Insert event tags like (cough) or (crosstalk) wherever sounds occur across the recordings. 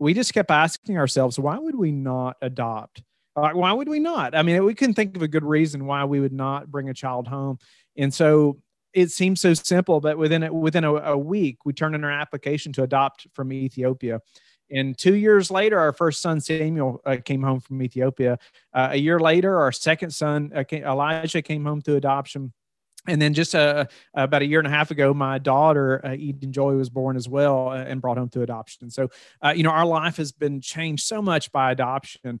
we just kept asking ourselves, why would we not adopt? Uh, why would we not? I mean, we couldn't think of a good reason why we would not bring a child home. And so it seems so simple, but within a, within a, a week, we turned in our application to adopt from Ethiopia. And two years later, our first son Samuel uh, came home from Ethiopia. Uh, a year later, our second son uh, Elijah came home through adoption. And then just uh, about a year and a half ago, my daughter uh, Eden Joy was born as well uh, and brought home through adoption. So, you know, our life has been changed so much by adoption.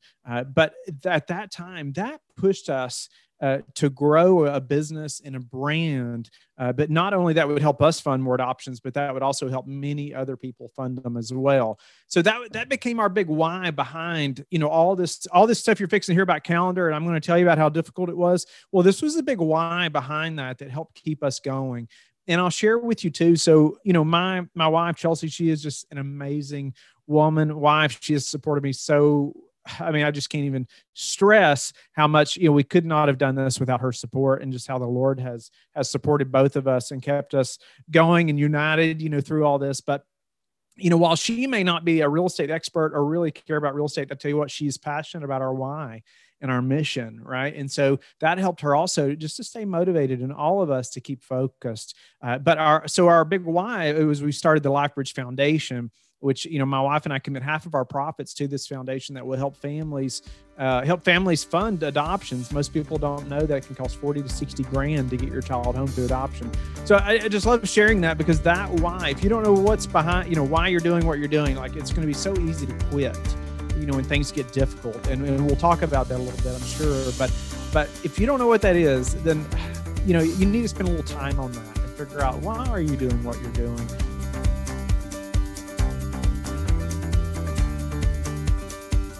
but at that time, that pushed us uh, to grow a business and a brand. Uh, but not only that would help us fund more adoptions, but that would also help many other people fund them as well. So that that became our big why behind you know all this all this stuff you're fixing hear about calendar, and I'm going to tell you about how difficult it was. Well, this was the big why behind that that helped keep us going. And I'll share with you too. So you know my my wife Chelsea, she is just an amazing woman, wife. She has supported me so (sighs) I mean, I just can't even stress how much you know we could not have done this without her support, and just how the Lord has has supported both of us and kept us going and united, you know, through all this. But you know, while she may not be a real estate expert or really care about real estate, I tell you what, she's passionate about our why and our mission, right? And so that helped her also just to stay motivated and all of us to keep focused. Uh, but our so our big why was we started the LifeBridge Foundation which you know my wife and I commit half of our profits to this foundation that will help families uh, help families fund adoptions. Most people don't know that it can cost forty to sixty grand to get your child home through adoption. So I, I just love sharing that because that why if you don't know what's behind you know why you're doing what you're doing like it's going to be so easy to quit you know when things get difficult and, and we'll talk about that a little bit I'm sure but but if you don't know what that is then you know you need to spend a little time on that and figure out why are you doing what you're doing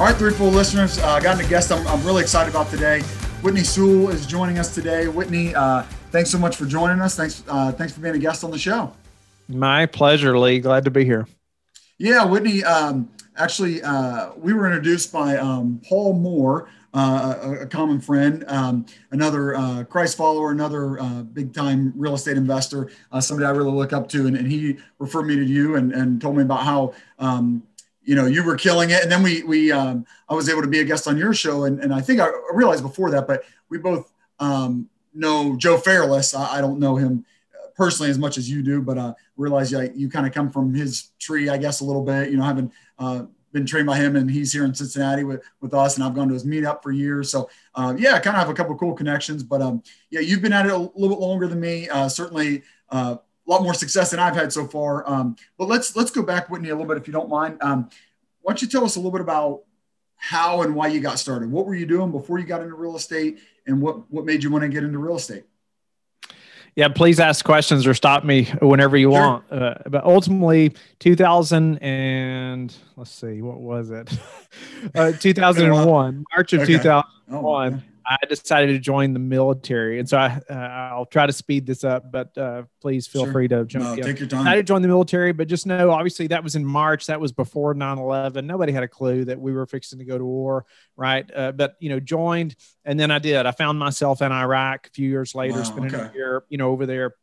All right, Threefold listeners, uh, I got a guest I'm, I'm, really excited about today. Whitney Sewell is joining us today. Whitney, uh, thanks so much for joining us. Thanks, uh, thanks for being a guest on the show. My pleasure, Lee. Glad to be here. Yeah, Whitney. Um, actually, uh, we were introduced by um, Paul Moore, uh, a, a, common friend, um, another uh, Christ follower, another big time real estate investor, somebody I really look up to, and, and, he referred me to you and, and told me about how um, you know you were killing it. And then we we um, i was able to be a guest on your show. And, and i think i realized before that but we both um, know joe fairless. I, I, don't know him personally as much as you do but uh realize yeah, you kind of come from his tree i guess a little bit you know having uh, been trained by him and he's here in cincinnati with with us and i've gone to his meetup for years. So uh, yeah i kind of have a couple cool connections but um yeah you've been at it a little bit longer than me. Uh, certainly uh, lot more success than I've had so far. Um, but let's let's go back, Whitney, a little bit if you don't mind. Um, why don't you tell us a little bit about how and why you got started? What were you doing before you got into real estate, and what what made you want to get into real estate? Yeah, please ask questions or stop me whenever you sure. want. Uh, but ultimately, 2000 and let's see, what was it? (laughs) uh, (laughs) 2001, March of okay. 2001. Oh, I decided to join the military, and so I uh, I'll try to speed this up, but uh, please feel sure. free to jump no, in. Take your time. I did join the military, but just know, obviously, that was in March. That was before 9/11. Nobody had a clue that we were fixing to go to war, right? Uh, but you know, joined, and then I did. I found myself in Iraq a few years later, wow, spending okay. a year, you know, over there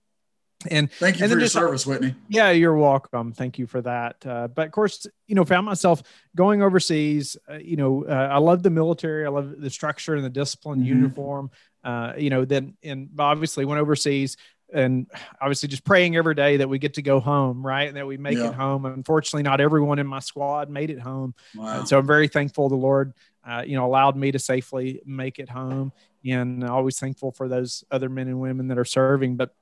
and thank you and for your just, service, Whitney. Yeah, you're welcome. Thank you for that. Uh, but of course, you know, found myself going overseas. Uh, you know, uh, I love the military. I love the structure and the discipline, mm-hmm. uniform. Uh, you know, then and obviously went overseas and obviously just praying every day that we get to go home, right, and that we make yeah. it home. Unfortunately, not everyone in my squad made it home, wow. so I'm very thankful the Lord, uh, you know, allowed me to safely make it home, and always thankful for those other men and women that are serving, but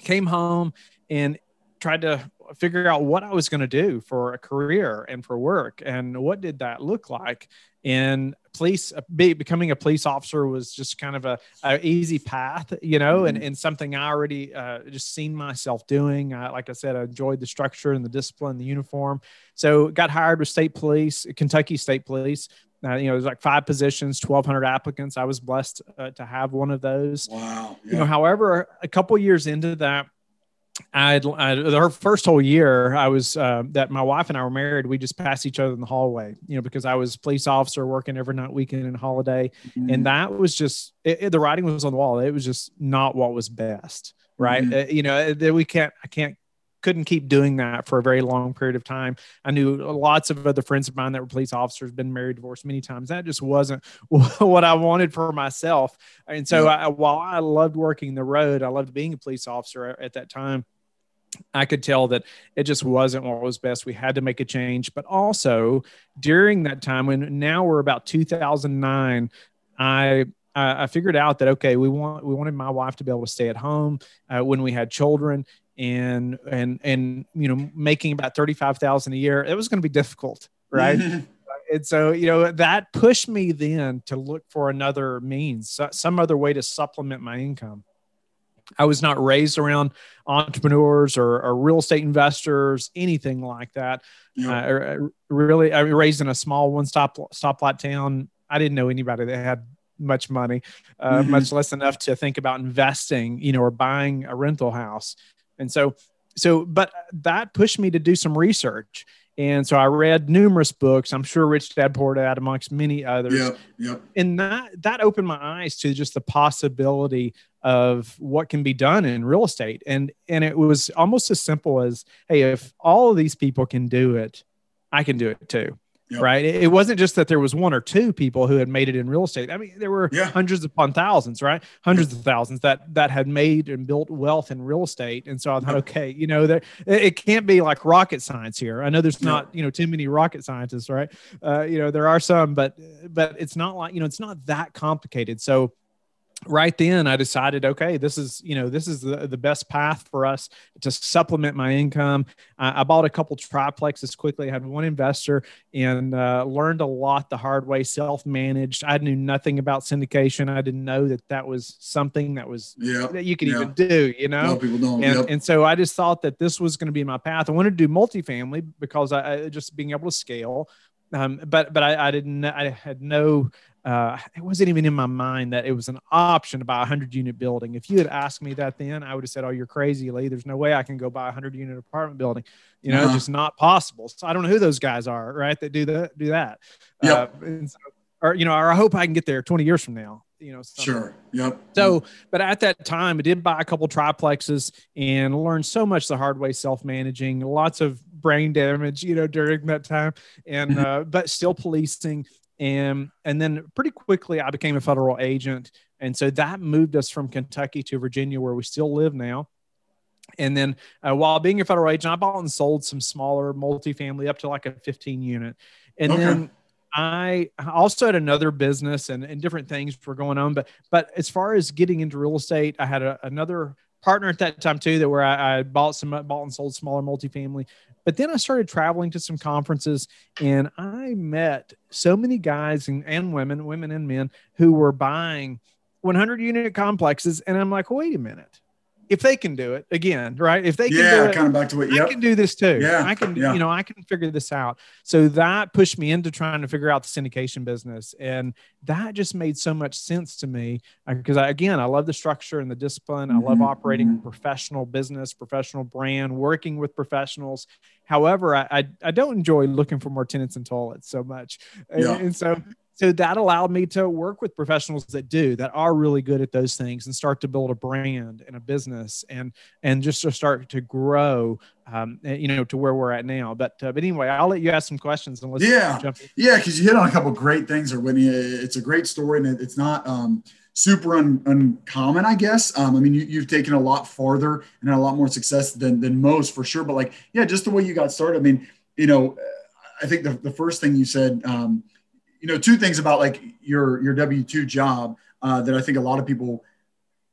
came home and tried to figure out what I was going to do for a career and for work, and what did that look like. And police, be, becoming a police officer was just kind of a, a easy path, you know, mm-hmm. and, and something I already uh, just seen myself doing. I, like I said, I enjoyed the structure and the discipline, the uniform. So got hired with state police, Kentucky State Police. Uh, you know, there's like five positions, 1,200 applicants. I was blessed uh, to have one of those. Wow. Yeah. You know, however, a couple years into that, I'd, I'd her first whole year I was uh, that my wife and I were married. We just passed each other in the hallway, you know, because I was police officer working every night, weekend, and holiday, mm-hmm. and that was just it, it, the writing was on the wall. It was just not what was best, right? Mm-hmm. Uh, you know, that we can't, I can't, couldn't keep doing that for a very long period of time. I knew lots of other friends of mine that were police officers, been married, divorced many times. That just wasn't (laughs) what I wanted for myself. And so. I, while I loved working the road, I loved being a police officer at that time I could tell that it just wasn't what was best. We had to make a change. But also during that time, when now we're about 2009, I I figured out that okay, we want we wanted my wife to be able to stay at home uh, when we had children, and and and you know making about thirty five thousand a year. It was going to be difficult, right? (laughs) and so you know that pushed me then to look for another means, some other way to supplement my income. I was not raised around entrepreneurs or, or real estate investors, anything like that. Uh, really, I was raised in a small one stop stoplight town. I didn't know anybody that had much money, uh, mm-hmm. much less enough to think about investing, you know, or buying a rental house. And so, so, but that pushed me to do some research. And so I read numerous books. I'm sure Rich Dad Poor Dad, amongst many others. Yep, yep. And that that opened my eyes to just the possibility of what can be done in real estate. And and it was almost as simple as, hey, if all of these people can do it, I can do it too. Yep. Right. It wasn't just that there was one or two people who had made it in real estate. I mean, there were yeah. hundreds upon thousands, right? Hundreds of thousands that that had made and built wealth in real estate. And so I thought, okay, you know, there it can't be like rocket science here. I know there's not, you know, too many rocket scientists, right? Uh, you know, there are some, but but it's not like, you know, it's not that complicated. So right then i decided okay this is you know this is the, the best path for us to supplement my income. I, I bought a couple triplexes quickly. I had one investor and uh, learned a lot the hard way self-managed. I knew nothing about syndication. I didn't know that that was something that was yep. that you could even do you know? People don't. And, yep. and so i just thought that this was going to be my path. I wanted to do multifamily because i, I just being able to scale. Um, but but I, I didn't I had no uh, it wasn't even in my mind that it was an option to buy a 100 unit building. If you had asked me that then, I would have said, Oh, you're crazy, Lee. There's no way I can go buy a 100 unit apartment building. You know, uh-huh. just not possible. So I don't know who those guys are, right? That do that, do that. Yep. Uh, so, or, you know, or I hope I can get there 20 years from now. You know, something. sure. Yep. So, but at that time, I did buy a couple triplexes and learned so much the hard way, self managing, lots of brain damage, you know, during that time, and uh, but still policing and and then pretty quickly I became a federal agent, and so that moved us from Kentucky to Virginia, where we still live now. And then uh, while being a federal agent, I bought and sold some smaller multifamily up to like a 15 unit, and okay. then. I also had another business and, and different things were going on, but but as far as getting into real estate, I had a, another partner at that time too that where I, I, bought some bought and sold smaller multifamily but then I started traveling to some conferences and I met so many guys and, and women, women and men who were buying 100 unit complexes. And I'm like, wait a minute if they can do it again, right? If they can yeah, do it, kind of back to what yep. I can do this too. Yeah, I can, yeah. you know, I can figure this out. So that pushed me into trying to figure out the syndication business, and that just made so much sense to me because I, again, I love the structure and the discipline. I love mm-hmm, operating mm-hmm. professional business, professional brand, working with professionals. However, I, I, I don't enjoy looking for more tenants and toilets so much, yeah. and, and so so that allowed me to work with professionals that do that are really good at those things and start to build a brand and a business and and just to start to grow um, eh, you know to where we're at now. But uh, but anyway i'll let you ask some questions and let's yeah. yeah because you hit on a couple great things there whitney. It's a great story and it's not um, super un, uncommon i guess. Um, i mean you, you've taken a lot farther and had a lot more success than than most for sure. But like yeah just the way you got started i mean you know i think the, the first thing you said um, you know, two things about like your your W two job uh, that I think a lot of people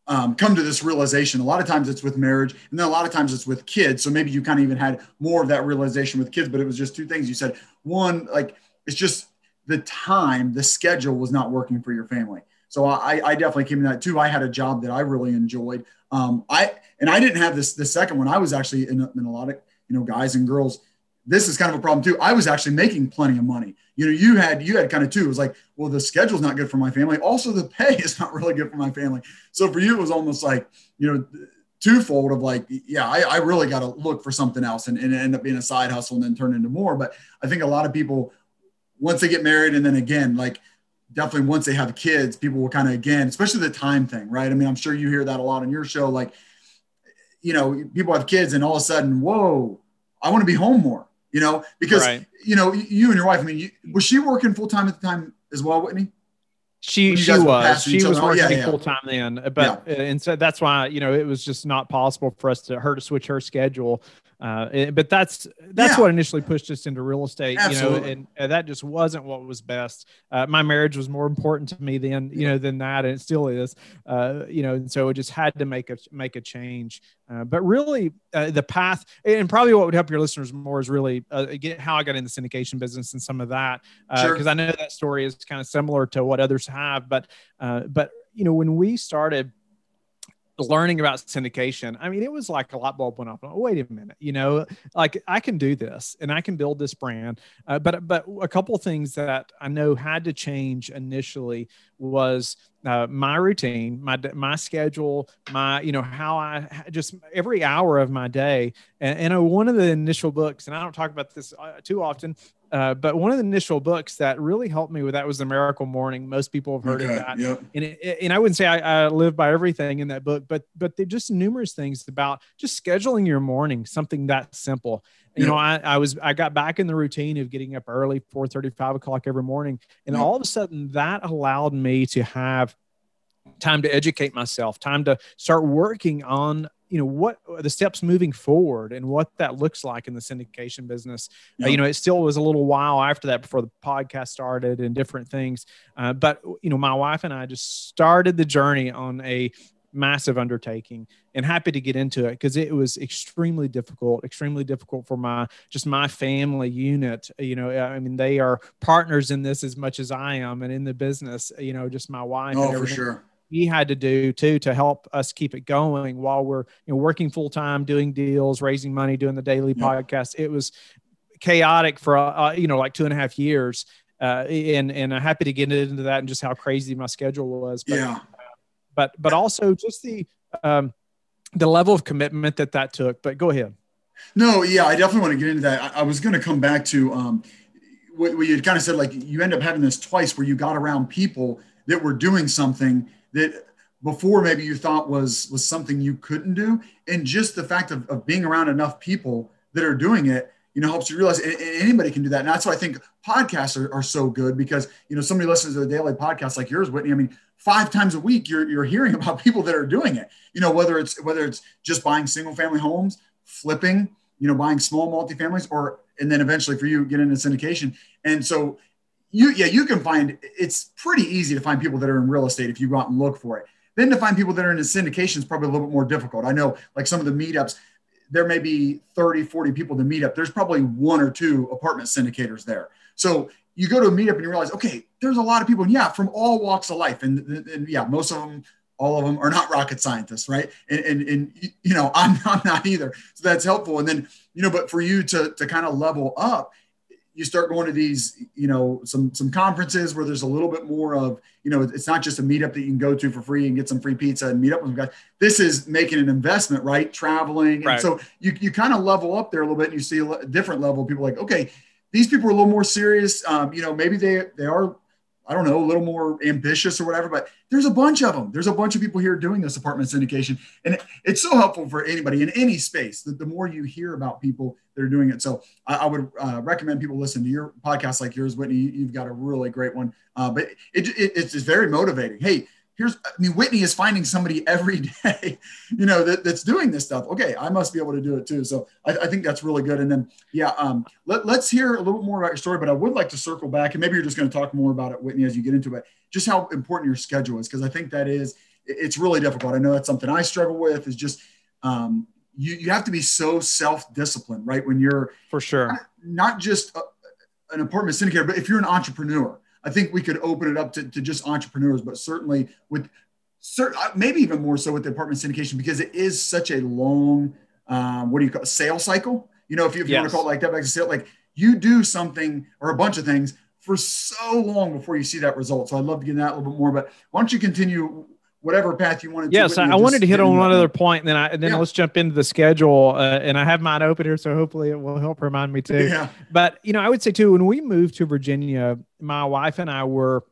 um, come to this realization. A lot of times it's with marriage, and then a lot of times it's with kids. So maybe you kind of even had more of that realization with kids, but it was just two things. You said one, like it's just the time, the schedule was not working for your family. So I, I definitely came to that too. I had a job that I really enjoyed. Um, I and I didn't have this the second one. I was actually in in a lot of you know guys and girls. This is kind of a problem too. I was actually making plenty of money. You know, you had you had kind of two. It was like, well, the schedule's not good for my family. Also, the pay (laughs) is not really good for my family. So for you, it was almost like you know twofold of like, yeah, I, I really got to look for something else and, and end up being a side hustle and then turn into more. But I think a lot of people once they get married and then again like definitely once they have kids people will kind of again especially the time thing right i mean i'm sure you hear that a lot on your show like you know people have kids and all of a sudden whoa i want to be home more you know because right. you know you and your wife i mean you, was she working full-time at the time as well whitney she she was she was working oh, yeah, yeah. full time then but yeah. Uh, and so that's why you know it was just not possible for us to her to switch her schedule uh, but that's that's yeah. what initially pushed us into real estate, Absolutely. you know, and, and, that just wasn't what was best. Uh, my marriage was more important to me than you know than that, and it still is, uh, you know, and so it just had to make a make a change. Uh, but really, uh, the path, and probably what would help your listeners more is really uh, get how I got in the syndication business and some of that, because sure. I know that story is kind of similar to what others have, but but you know when we started learning about syndication, I mean, it was like a light bulb went off. Wait a minute, you know, like I can do this and I can build this brand. Uh, but but a couple things that I know had to change initially was uh, my routine, my my schedule, my you know how I just every hour of my day. And, and uh, one of the initial books, and I don't talk about this uh, too often, uh, but one of the initial books that really helped me with that was the Miracle Morning. Most people have heard okay, of that, yep. and it, and I wouldn't say I, I, live by everything in that book, but but they just numerous things about just scheduling your morning, something that simple. You yep. know, I, I was I got back in the routine of getting up early, 4 30, 5 o'clock every morning, and yep. all of a sudden that allowed me to have time to educate myself, time to start working on you know what the steps moving forward and what that looks like in the syndication business. Yep. uh, you know it still was a little while after that before the podcast started and different things. Uh, but you know my wife and i just started the journey on a massive undertaking and happy to get into it because it was extremely difficult extremely difficult for my just my family unit. You know i mean they are partners in this as much as i am and in the business you know just my wife oh for sure he had to do too to help us keep it going while we're you know working full time, doing deals, raising money, doing the daily yeah. podcast. It was chaotic for uh, you know like two and a half years, uh, and and I'm happy to get into that and just how crazy my schedule was. But, yeah. but but also just the um, the level of commitment that that took. But go ahead. No, yeah, I definitely want to get into that. I, I was going to come back to um, what, what you kind of said, like you end up having this twice where you got around people that were doing something that before maybe you thought was was something you couldn't do. And just the fact of, of being around enough people that are doing it you know helps you realize anybody can do that. And that's why i think podcasts are, are so good because you know somebody listens to a daily podcast like yours whitney i mean five times a week you're, you're hearing (laughs) about people that are doing it. You know whether it's whether it's just buying single family homes flipping you know buying small multifamilies or and then eventually for you get into syndication. And so you yeah you can find it's pretty easy to find people that are in real estate if you go out and look for it. Then to find people that are in syndication is probably a little bit more difficult. I know like some of the meetups there may be 30 40 people to meet up. There's probably one or two apartment syndicators there. So you go to a meetup and you realize okay there's a lot of people. And yeah from all walks of life and, and yeah most of them all of them are not rocket scientists right? And, and, and you know (laughs) I'm, I'm not either. So that's helpful. And then you know but for you to to kind of level up you start going to these, you know, some some conferences where there's a little bit more of, you know, it's not just a meetup that you can go to for free and get some free pizza and meet up with some guys. This is making an investment, right? Traveling, right. and so you you kind of level up there a little bit, and you see a different level. Of people like, okay, these people are a little more serious. Um, you know, maybe they they are I don't know, a little more ambitious or whatever, but there's a bunch of them. There's a bunch of people here doing this apartment syndication. And it, it's so helpful for anybody in any space that the more you hear about people that are doing it. So I, I would uh, recommend people listen to your podcast like yours, Whitney. You've got a really great one. Uh, but it, it, it's very motivating. Hey, here's i mean whitney is finding somebody every (laughs) day you know that, that's doing this stuff okay i must be able to do it too so i, I think that's really good and then yeah um, let, let's hear a little more about your story but i would like to circle back and maybe you're just going to talk more about it whitney as you get into it just how important your schedule is because i think that is it's really difficult. I know that's something I struggle with is just, um, you, you have to be so self-disciplined, right? When you're for sure, not, not just a, an apartment syndicator, but if you're an entrepreneur, I think we could open it up to, to just entrepreneurs, but certainly with uh, maybe even more so with the apartment syndication because it is such a long, um, what do you call it, sales cycle? You know, if you, if you yes. want to call it like that, like sale, like you do something or a bunch of things for so long before you see that result. So I'd love to get that a little bit more, but why don't you continue whatever path you wanted yes, to. Yes, I, wanted to hit on one other point, and then I and then yeah. let's jump into the schedule. Uh, and I have mine open here, so hopefully it will help remind me too. Yeah. But you know, I would say too, when we moved to Virginia, my wife and I were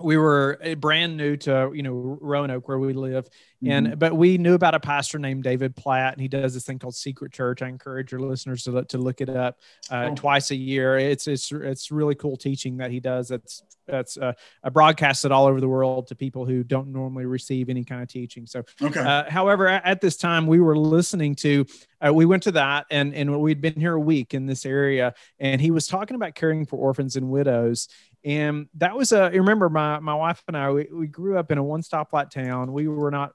we were eh, brand new to you know Roanoke where we live, and mm-hmm. but we knew about a pastor named David Platt, and he does this thing called Secret Church. I encourage your listeners to look, to look it up uh, oh. twice a year. It's it's it's really cool teaching that he does. That's that's uh, broadcasted all over the world to people who don't normally receive any kind of teaching. So, okay. Uh, however, at, at, this time we were listening to, uh, we went to that, and and we'd been here a week in this area, and he was talking about caring for orphans and widows, and that was a. Remember, my my wife and I, we, we grew up in a one stoplight town. We were not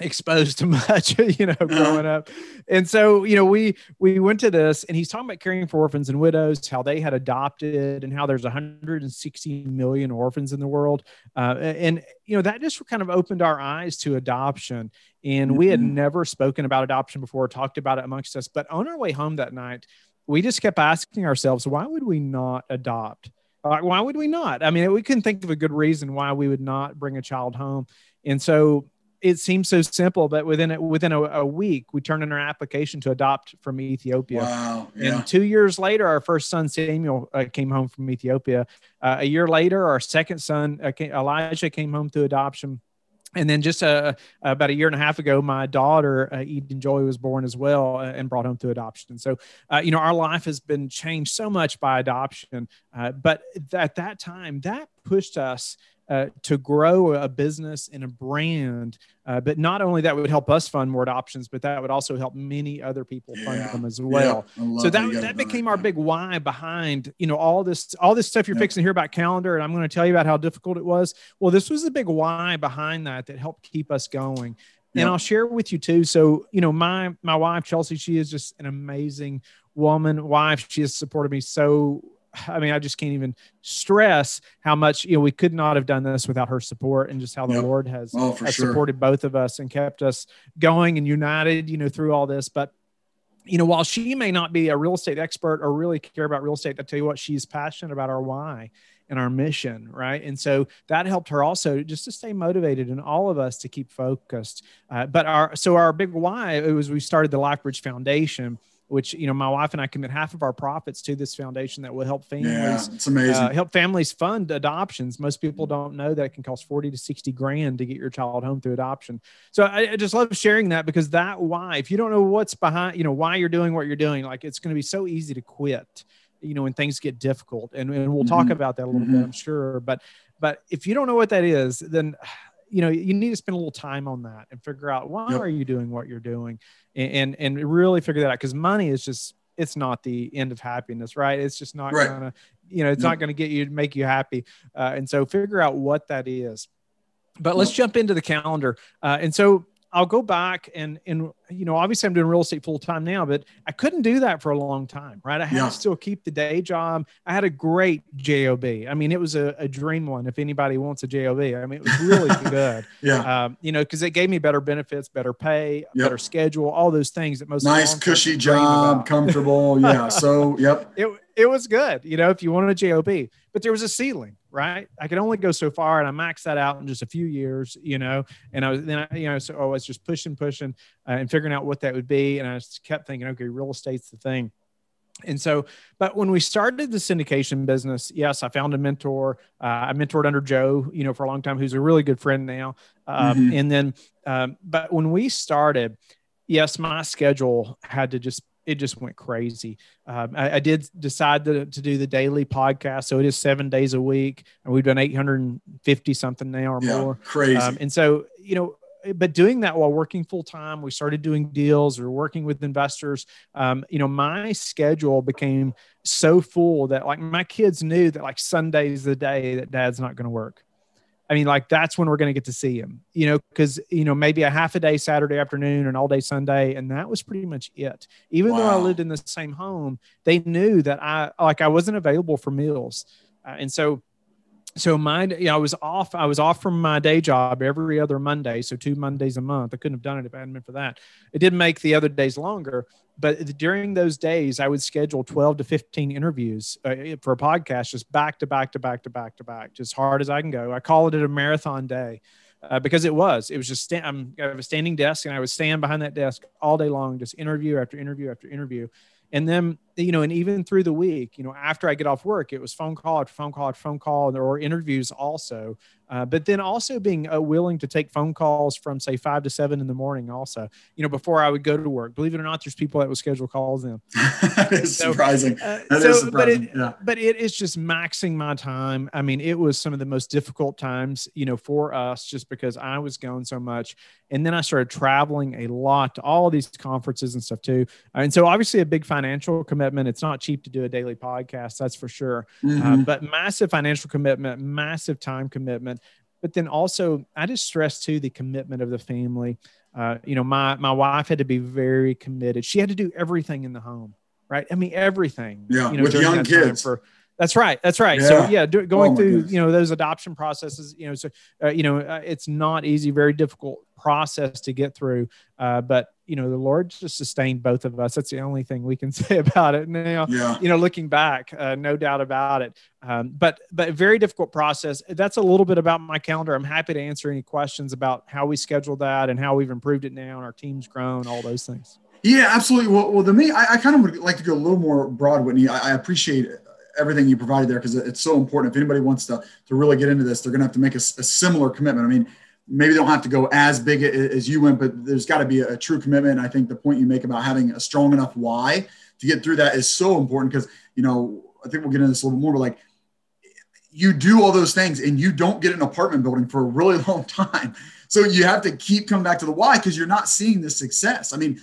exposed to (laughs) much you know uh-huh. growing up and so you know we we went to this and he's talking about caring for orphans and widows how they had adopted and how there's 160 million orphans in the world uh, and you know that just kind of opened our eyes to adoption and mm-hmm. we had mm-hmm. never spoken about adoption before talked about it amongst us but on our way home that night we just kept asking ourselves why would we not adopt uh, why would we not? I mean, we couldn't think of a good reason why we would not bring a child home. And so it seems so simple, but within a, within a, a, week, we turned in our application to adopt from Ethiopia. Wow! Yeah. And two years later, our first son Samuel uh, came home from Ethiopia. Uh, a year later, our second son uh, came, Elijah came home to adoption. And then just uh, about a year and a half ago, my daughter uh, Eden Joy was born as well uh, and brought home to adoption. So, uh, you know, our life has been changed so much by adoption. but at that time, that pushed us uh, to grow a business and a brand. Uh, but not only that would help us fund more adoptions, but that would also help many other people fund yeah. them as well. Yeah. So that that became our big why behind you know all this all this stuff you're fixing hear about calendar, and I'm going to tell you about how difficult it was. Well, this was the big why behind that that helped keep us going. And I'll share with you too. So you know my my wife Chelsea, she is just an amazing woman, wife. She has supported me so I mean, I just can't even stress how much you know we could not have done this without her support and just how the yep. Lord has, oh, has sure. supported both of us and kept us going and united, you know, through all this. But you know, while she may not be a real estate expert or really care about real estate, I tell you what, she's passionate about our why and our mission, right? And so that helped her also just to stay motivated and all of us to keep focused. Uh, but our so our big why it was we started the LifeBridge Foundation which you know my wife and I commit half of our profits to this foundation that will help families. Yeah, it's amazing. Uh, help families fund adoptions. Most people don't know that it can cost forty to sixty grand to get your child home through adoption. So I, I, just love sharing that because that why, if you don't know what's behind, you know why you're doing what you're doing, like it's going to be so easy to quit. You know when things get difficult, and, and we'll mm-hmm. talk about that a little mm-hmm. bit, I'm sure. But but if you don't know what that is, then you know you need to spend a little time on that and figure out why yep. are you doing what you're doing and and, really figure that out because money is just it's not the end of happiness right it's just not right. gonna you know it's not gonna get you to make you happy uh, and so figure out what that is but let's jump into the calendar uh, and so I'll go back and and you know obviously I'm doing real estate full time now, but I couldn't do that for a long time, right? I had yeah. to still keep the day job. I had a great job. I mean, it was a, a dream one. If anybody wants a job, I mean, it was really (laughs) good. yeah, um, you know, because it gave me better benefits, better pay, yep. better schedule, all those things that most nice cushy job, comfortable. Yeah, so (laughs) yep, it it was good. You know, if you wanted a job, but there was a ceiling right? I could only go so far, and I maxed that out in just a few years, you know. And I was then, I, you know, so I was just pushing, pushing, uh, and figuring out what that would be. And I just kept thinking, okay, real estate's the thing. And so, but when we started the syndication business, yes, I found a mentor. Uh, I mentored under Joe, you know, for a long time, who's a really good friend now. Um, mm-hmm. And then, um, but when we started, yes, my schedule had to just it just went crazy. Um, I, I, did decide to, to do the daily podcast, so it is seven days a week, and we've done 850 something now or yeah, more. Crazy. Um, and so, you know, but doing that while working full time, we started doing deals or working with investors. Um, you know, my schedule became so full that like my kids knew that like Sunday's is the day that Dad's not going to work I mean, like that's when we're going to get to see him, you know, because, you know, maybe a half a day Saturday afternoon and all day Sunday. And that was pretty much it. Even wow. though I lived in the same home, they knew that I, like, I wasn't available for meals. Uh, and so, so my, you know, I was off, I was off from my day job every other Monday. So two Mondays a month. I couldn't have done it if I hadn't been for that. It did make the other days longer, but during those days i would schedule 12 to 15 interviews uh, for a podcast just back to back to back to back to back just hard as i can go. I call it a marathon day uh, because it was it was just sta- I'm, i have a standing desk and i would stand behind that desk all day long just interview after interview after interview. And then you know and even through the week you know after i get off work it was phone call after phone call after phone call and there were interviews also uh, but then also being uh, willing to take phone calls from say five to seven in the morning also you know before i would go to work. Believe it or not there's people that would schedule calls then. (laughs) That is so, surprising. uh, that so, is surprising. but it, yeah. but it is just maxing my time. I mean it was some of the most difficult times you know for us just because i was going so much. And then i started traveling a lot to all these conferences and stuff too. And so obviously a big financial commitment. It's not cheap to do a daily podcast that's for sure. Uh, mm-hmm. but massive financial commitment massive time commitment but then also I just stress too the commitment of the family. Uh, you know, my my wife had to be very committed. She had to do everything in the home, right? I mean, everything. Yeah, you know, with young kids. For, that's right. That's right. Yeah. So yeah, do, going oh through goodness. you know those adoption processes, you know, so uh, you know uh, it's not easy, very difficult process to get through. Uh, but you know the Lord just sustained both of us. That's the only thing we can (laughs) say about it now. Yeah. You know, looking back, uh, no doubt about it. Um, but but very difficult process. That's a little bit about my calendar. I'm happy to answer any questions about how we scheduled that and how we've improved it now and our team's grown, all those things. Yeah, absolutely. Well, well, the me, I, I kind of would like to go a little more broad, Whitney. I, I appreciate everything you provided there because it's so important. If anybody wants to to really get into this, they're going to have to make a, a, similar commitment. I mean, maybe they don't have to go as big as you went, but there's got to be a, a true commitment. I think the point you make about having a strong enough why to get through that is so important because you know I think we'll get into this a little bit more, but like you do all those things and you don't get an apartment building for a really (laughs) long time. So you have to keep coming back to the why because you're not seeing the success. I mean,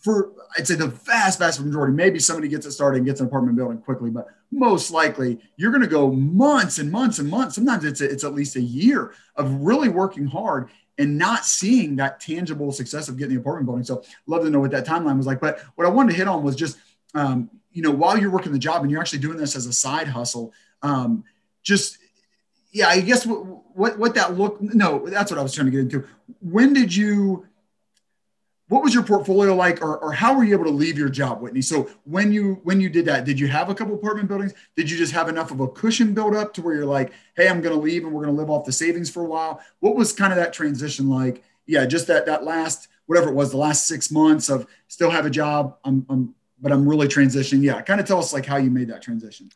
for I'd say the vast, vast majority, maybe somebody gets it started and gets an apartment building quickly, but most likely you're going to go months and months and months. Sometimes it's a, it's at least a year of really working hard and not seeing that tangible success of getting the apartment building. So love to know what that timeline was like. But what I wanted to hit on was just, um, you know, while you're working the job and you're actually doing this as a side hustle, um, just yeah, I guess what, what what that look. No, that's what I was trying to get into. When did you? What was your portfolio like or, or how were you able to leave your job whitney? So when you when you did that did you have a couple apartment buildings? Did you just have enough of a cushion built up to where you're like hey i'm going to leave and we're going to live off the savings for a while what was kind of that transition like? Yeah just that that last whatever it was the last six months of still have a job i'm, I'm but i'm really transitioning. Yeah kind of tell us like how you made that transition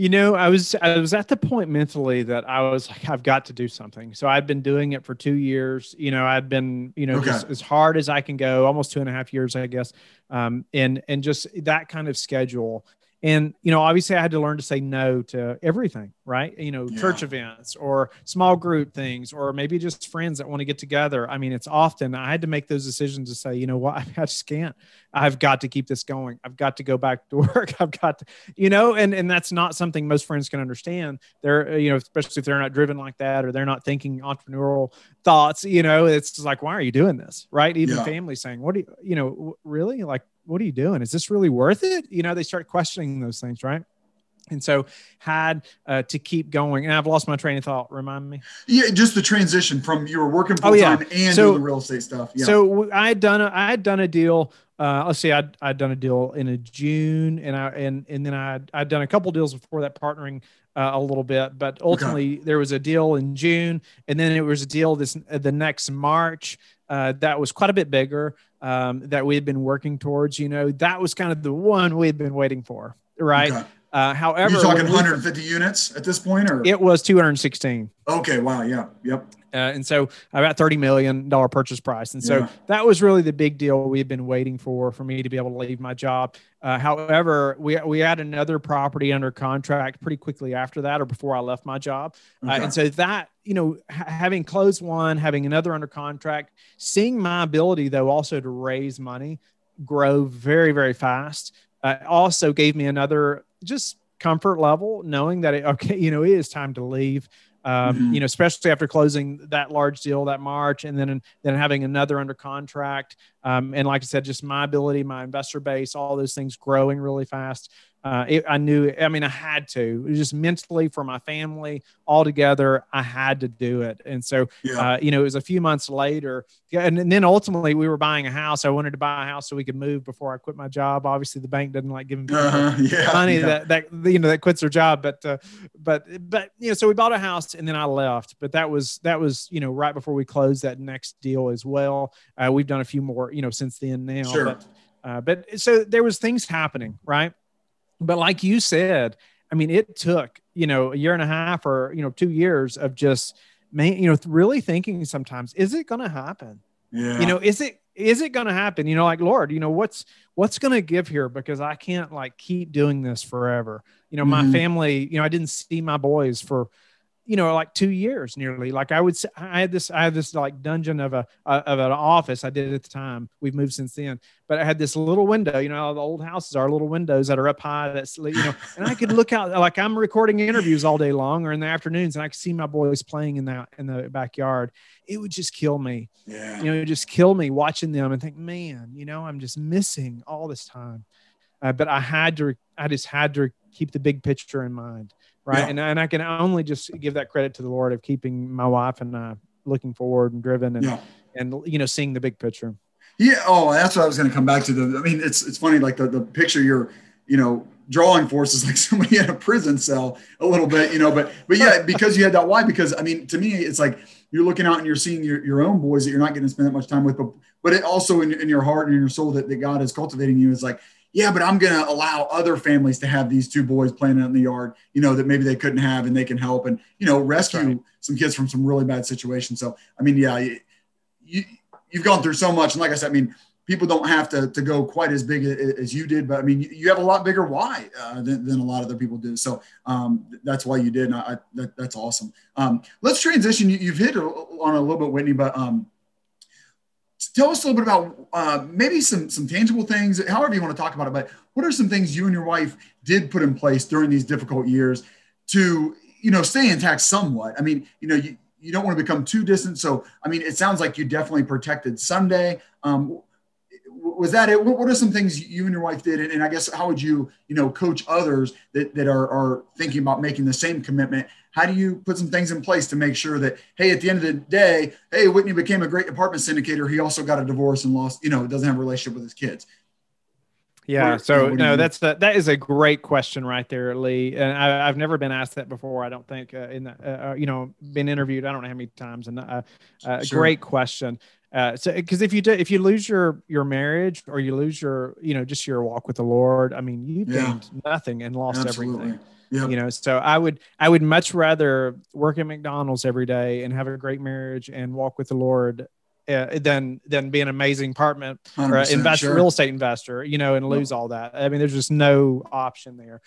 you know, I was I was at the point mentally that I was like, I've got to do something. So I've been doing it for two years. You know, I've been, you know, okay. just as hard as I can go, almost two and a half years, I guess. Um, and and just that kind of schedule and you know obviously i had to learn to say no to everything right? You know yeah. church events or small group things or maybe just friends that want to get together. I mean it's often i had to make those decisions to say you know what? (laughs) I just can't. I've got to keep this going. I've got to go back to (laughs) work. I've got to you know? And and that's not something most friends can understand. They're uh, you know especially if they're not driven like that or they're not thinking entrepreneurial thoughts you know? It's like why are you doing this? Right? Even yeah. family saying what do you you know really? Like what are you doing? Is this really worth it? You know, they start questioning those things, right? And so had uh, to keep going. And I've lost my train of thought. Remind me. Yeah, just the transition from you were working full time oh, yeah. and so, doing the real estate stuff. Yeah. So I had done a, I had done a deal. Uh, let's see, I'd, I'd done a deal in a June, and I and and then I I'd done a couple deals before that, partnering uh, a little bit. But ultimately, okay. there was a deal in June, and then it was a deal this the next March uh, that was quite a bit bigger um, that we had been working towards. You know, that was kind of the one we had been waiting for, right? Okay. Uh, however, you talking 150 units at this point, or it was 216. Okay, wow, yeah, yep. Uh, and so about 30 million dollar purchase price, and so yeah. that was really the big deal we had been waiting for for me to be able to leave my job. Uh, however, we we had another property under contract pretty quickly after that, or before I left my job, uh, and so that you know ha- having closed one, having another under contract, seeing my ability though also to raise money grow very very fast uh, also gave me another just comfort level knowing that it, okay you know it is time to leave Um, mm-hmm. You know, especially after closing that large deal that March, and then then having another under contract, um, and like I said, just my ability, my investor base, all those things growing really fast uh, it, I knew, I mean, I had to, It was just mentally for my family all together, I had to do it. And so, yeah. uh, you know, it was a few months later. And, and, then ultimately we were buying a house. I wanted to buy a house so we could move before I quit my job. Obviously the bank doesn't like giving uh-huh, (laughs) yeah, money yeah. that, that, you know, that quits their job. But, uh, but, but, you know, so we bought a house and then I left, but that was, that was, you know, right before we closed that next deal as well. Uh, we've done a few more, you know, since then now, sure. but, uh, but so there was things happening, right? But like you said, I mean, it took, you know, a year and a half or, you know, two years of just, man, you know, really thinking sometimes, is it going to happen? Yeah. You know, is it, is it going to happen? You know, like, Lord, you know, what's, what's going to give here? Because I can't like keep doing this forever. You know, mm-hmm. my family, you know, I didn't see my boys for, you know, like two years nearly. Like I would say, I had this, I had this like dungeon of a, of an office I did at the time. We've moved since then, but I had this little window, you know, the old houses are little windows that are up high. That's, you know, and I could look out like I'm recording interviews all day long or in the afternoons and I could see my boys playing in that, in the backyard. It would just kill me. Yeah. You know, it just kill me watching them and think, man, you know, I'm just missing all this time. Uh, but I had to, I just had to keep the big picture in mind right? Yeah. and, and i can only just give that credit to the lord of keeping my wife and i looking forward and driven and yeah. and you know seeing the big picture. Yeah. Oh that's what i was going to come back to. The i mean it's it's funny like the, the picture you're you know drawing force is like (laughs) somebody in a prison cell a little bit you know but but yeah because you had that why? Because i mean to me it's like you're looking out and you're seeing your, your own boys that you're not getting to spend that much time with but but it also in, in your heart and in your soul that, that god is cultivating you is like yeah, but I'm going to allow other families to have these two boys playing out in the yard, you know, that maybe they couldn't have and they can help and, you know, rescue right. some kids from some really bad situations. So, I mean, yeah, you, you've gone through so much. And like I said, I mean, people don't have to, to go quite as big as you did, but I mean, you have a lot bigger why uh, than, than, a lot of other people do. So um, that's why you did. And I, that, that's awesome. Um, let's transition. You, have hit on a little bit, Whitney, but um, tell us a little bit about uh, maybe some some tangible things, however you want to talk about it. But what are some things you and your wife did put in place during these difficult years to you know stay intact somewhat? I mean, you know, you, you don't want to become too distant. So, I mean, it sounds like you definitely protected Sunday. Um, was that it? What are some things you and your wife did? And, I guess how would you, you know, coach others that, that are, are thinking about making the same commitment how do you put some things in place to make sure that hey at the end of the day hey whitney became a great apartment syndicator he also got a divorce and lost you know doesn't have a relationship with his kids yeah so no that's a, that is a great question right there lee and I, have never been asked that before i don't think uh, in the, uh, uh, you know been interviewed i don't know how many times and uh, uh sure. great question uh, so because if you do if you lose your your marriage or you lose your you know just your walk with the lord i mean you yeah. gained nothing and lost Absolutely. everything Yep. You know, so I would I would much rather work at McDonald's every day and have a great marriage and walk with the Lord uh, than than be an amazing apartment or investor, sure. real estate investor, you know, and lose yep. all that. I mean, there's just no option there.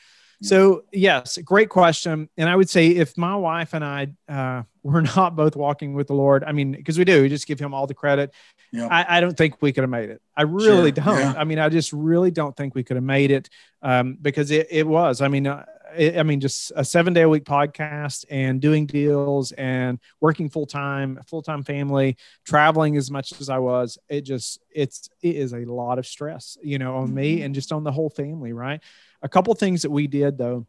So yes, great question. And I would say if my wife and I uh, were (laughs) not both walking with the Lord, I mean, because we do, we just give him all the credit. Yep. I, I, don't think we could have made it. I really sure. don't. Yeah. I mean, I just really don't think we could have made it um, because it, it was. I mean, uh, I mean, just a seven day a week podcast and doing deals and working full time, full time family, traveling as much as I was. It just, it's, it is a lot of stress, you know, on me mm-hmm. and just on the whole family. Right. A couple things that we did though.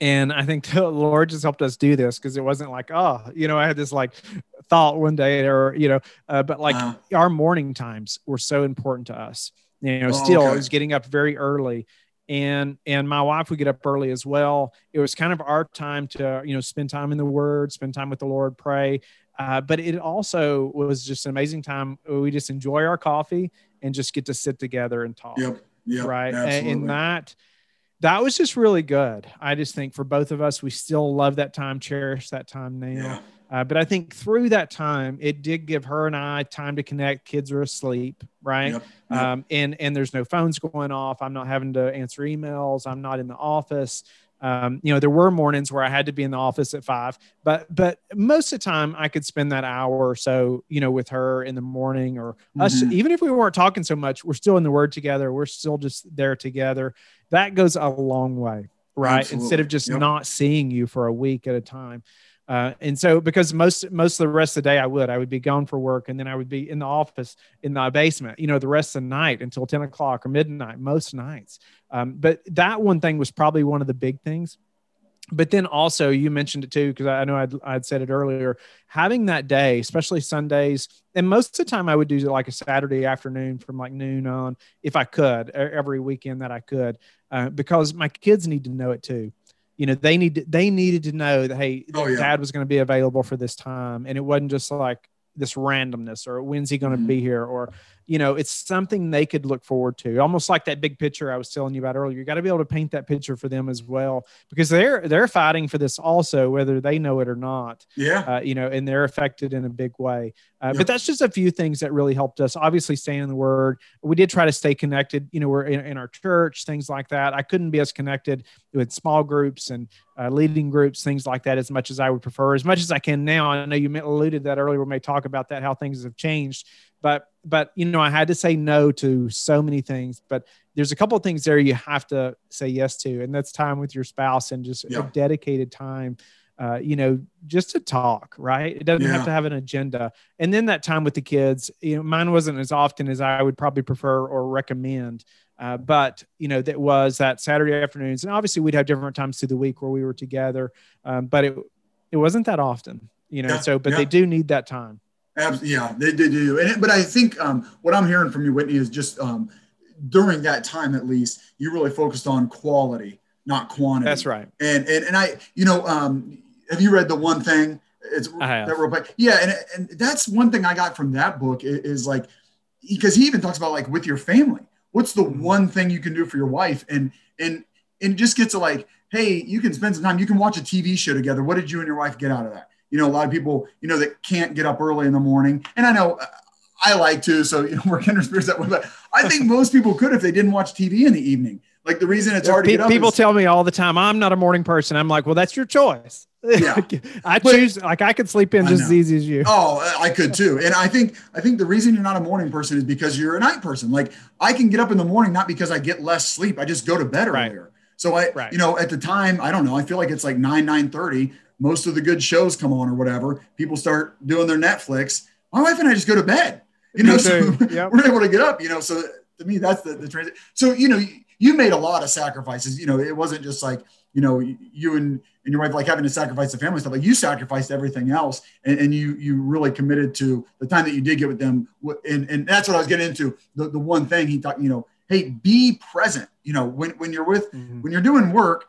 And I think (laughs) the Lord just helped us do this because it wasn't like, oh, you know, I had this like thought one day or, you know, uh, but like uh, our morning times were so important to us. You know, oh, still, okay. I was getting up very early and and my wife would get up early as well. It was kind of our time to you know spend time in the word spend time with the lord pray. Uh, but it also was just an amazing time. We just enjoy our coffee and just get to sit together and talk. Yep, yep right? Absolutely. and that that was just really good i just think for both of us. We still love that time cherish that time now. Yeah. Uh, but I think through that time, it did give her and I time to connect. Kids are asleep, right? Yep, yep. Um, and and there's no phones going off. I'm not having to answer emails. I'm not in the office. Um, you know, there were mornings where I had to be in the office at five, but but most of the time I could spend that hour or so, you know, with her in the morning or mm-hmm. us. Even if we weren't talking so much, we're still in the Word together. We're still just there together. That goes a long way, right? Absolutely. Instead of just yep. not seeing you for a week at a time. Uh, and so because most most of the rest of the day I would I would be gone for work and then I would be in the office in the basement you know the rest of the night until 10 o'clock or midnight most nights. Um, but that one thing was probably one of the big things. But then also you mentioned it too because I know I'd, I'd said it earlier having that day especially Sundays and most of the time I would do like a Saturday afternoon from like noon on if I could every weekend that I could uh, because my kids need to know it too you know they need they needed to know that hey oh, yeah. dad was going to be available for this time and it wasn't just like this randomness or when's he going to mm-hmm. be here or you know it's something they could look forward to almost like that big picture i was telling you about earlier. You got to be able to paint that picture for them as well because they're they're fighting for this also whether they know it or not yeah. uh, you know and they're affected in a big way. Uh, but that's just a few things that really helped us obviously staying in the word. We did try to stay connected you know we're in, in our church things like that. I couldn't be as connected with small groups and uh, leading groups things like that as much as i would prefer as much as i can now. I know you alluded that earlier we may talk about that how things have changed but but you know i had to say no to so many things but there's a couple of things there you have to say yes to and that's time with your spouse and just yeah. a dedicated time uh, you know just to talk right it doesn't yeah. have to have an agenda and then that time with the kids you know mine wasn't as often as i would probably prefer or recommend uh, but you know that was that saturday afternoons and obviously we'd have different times through the week where we were together um, but it it wasn't that often you know yeah. so but they do need that time Absolutely, yeah, they, they do. And but I think um, what I'm hearing from you, Whitney, is just um, during that time at least, you really focused on quality, not quantity. That's right. And and and I, you know, um, have you read the one thing? It's that real Yeah, and and that's one thing I got from that book is, is like because he even talks about like with your family. What's the mm-hmm. one thing you can do for your wife? And and and just get to like, hey, you can spend some time. You can watch a TV show together. What did you and your wife get out of that? You know, a lot of people, you know, that can't get up early in the morning. And I know I like to, so you know, (laughs) we're kindred spirits that way. But I think most people could if they didn't watch TV in the evening. Like the reason it's hard to get. People is, tell me all the time, I'm not a morning person. I'm like, well, that's your choice. Yeah. (laughs) I choose like I could sleep in just as easy as you. Oh, I could too. And I think I think the reason you're not a morning person is because you're a night person. Like I can get up in the morning not because I get less sleep. I just go to bed earlier. So I, right. you know, at the time, I don't know. I feel like it's like nine nine thirty most of the good shows come on or whatever, people start doing their Netflix. My wife and I just go to bed, you know, so (laughs) yep. we're able to get up, you know. So to me, that's the, the transit. So, you know, you made a lot of sacrifices. You know, it wasn't just like, you know, you and, and your wife like having to sacrifice the family stuff. Like you sacrificed everything else, and, and you you really committed to the time that you did get with them. And and that's what I was getting into. The the one thing he thought, you know, hey, be present. You know, when when you're with mm-hmm. when you're doing work,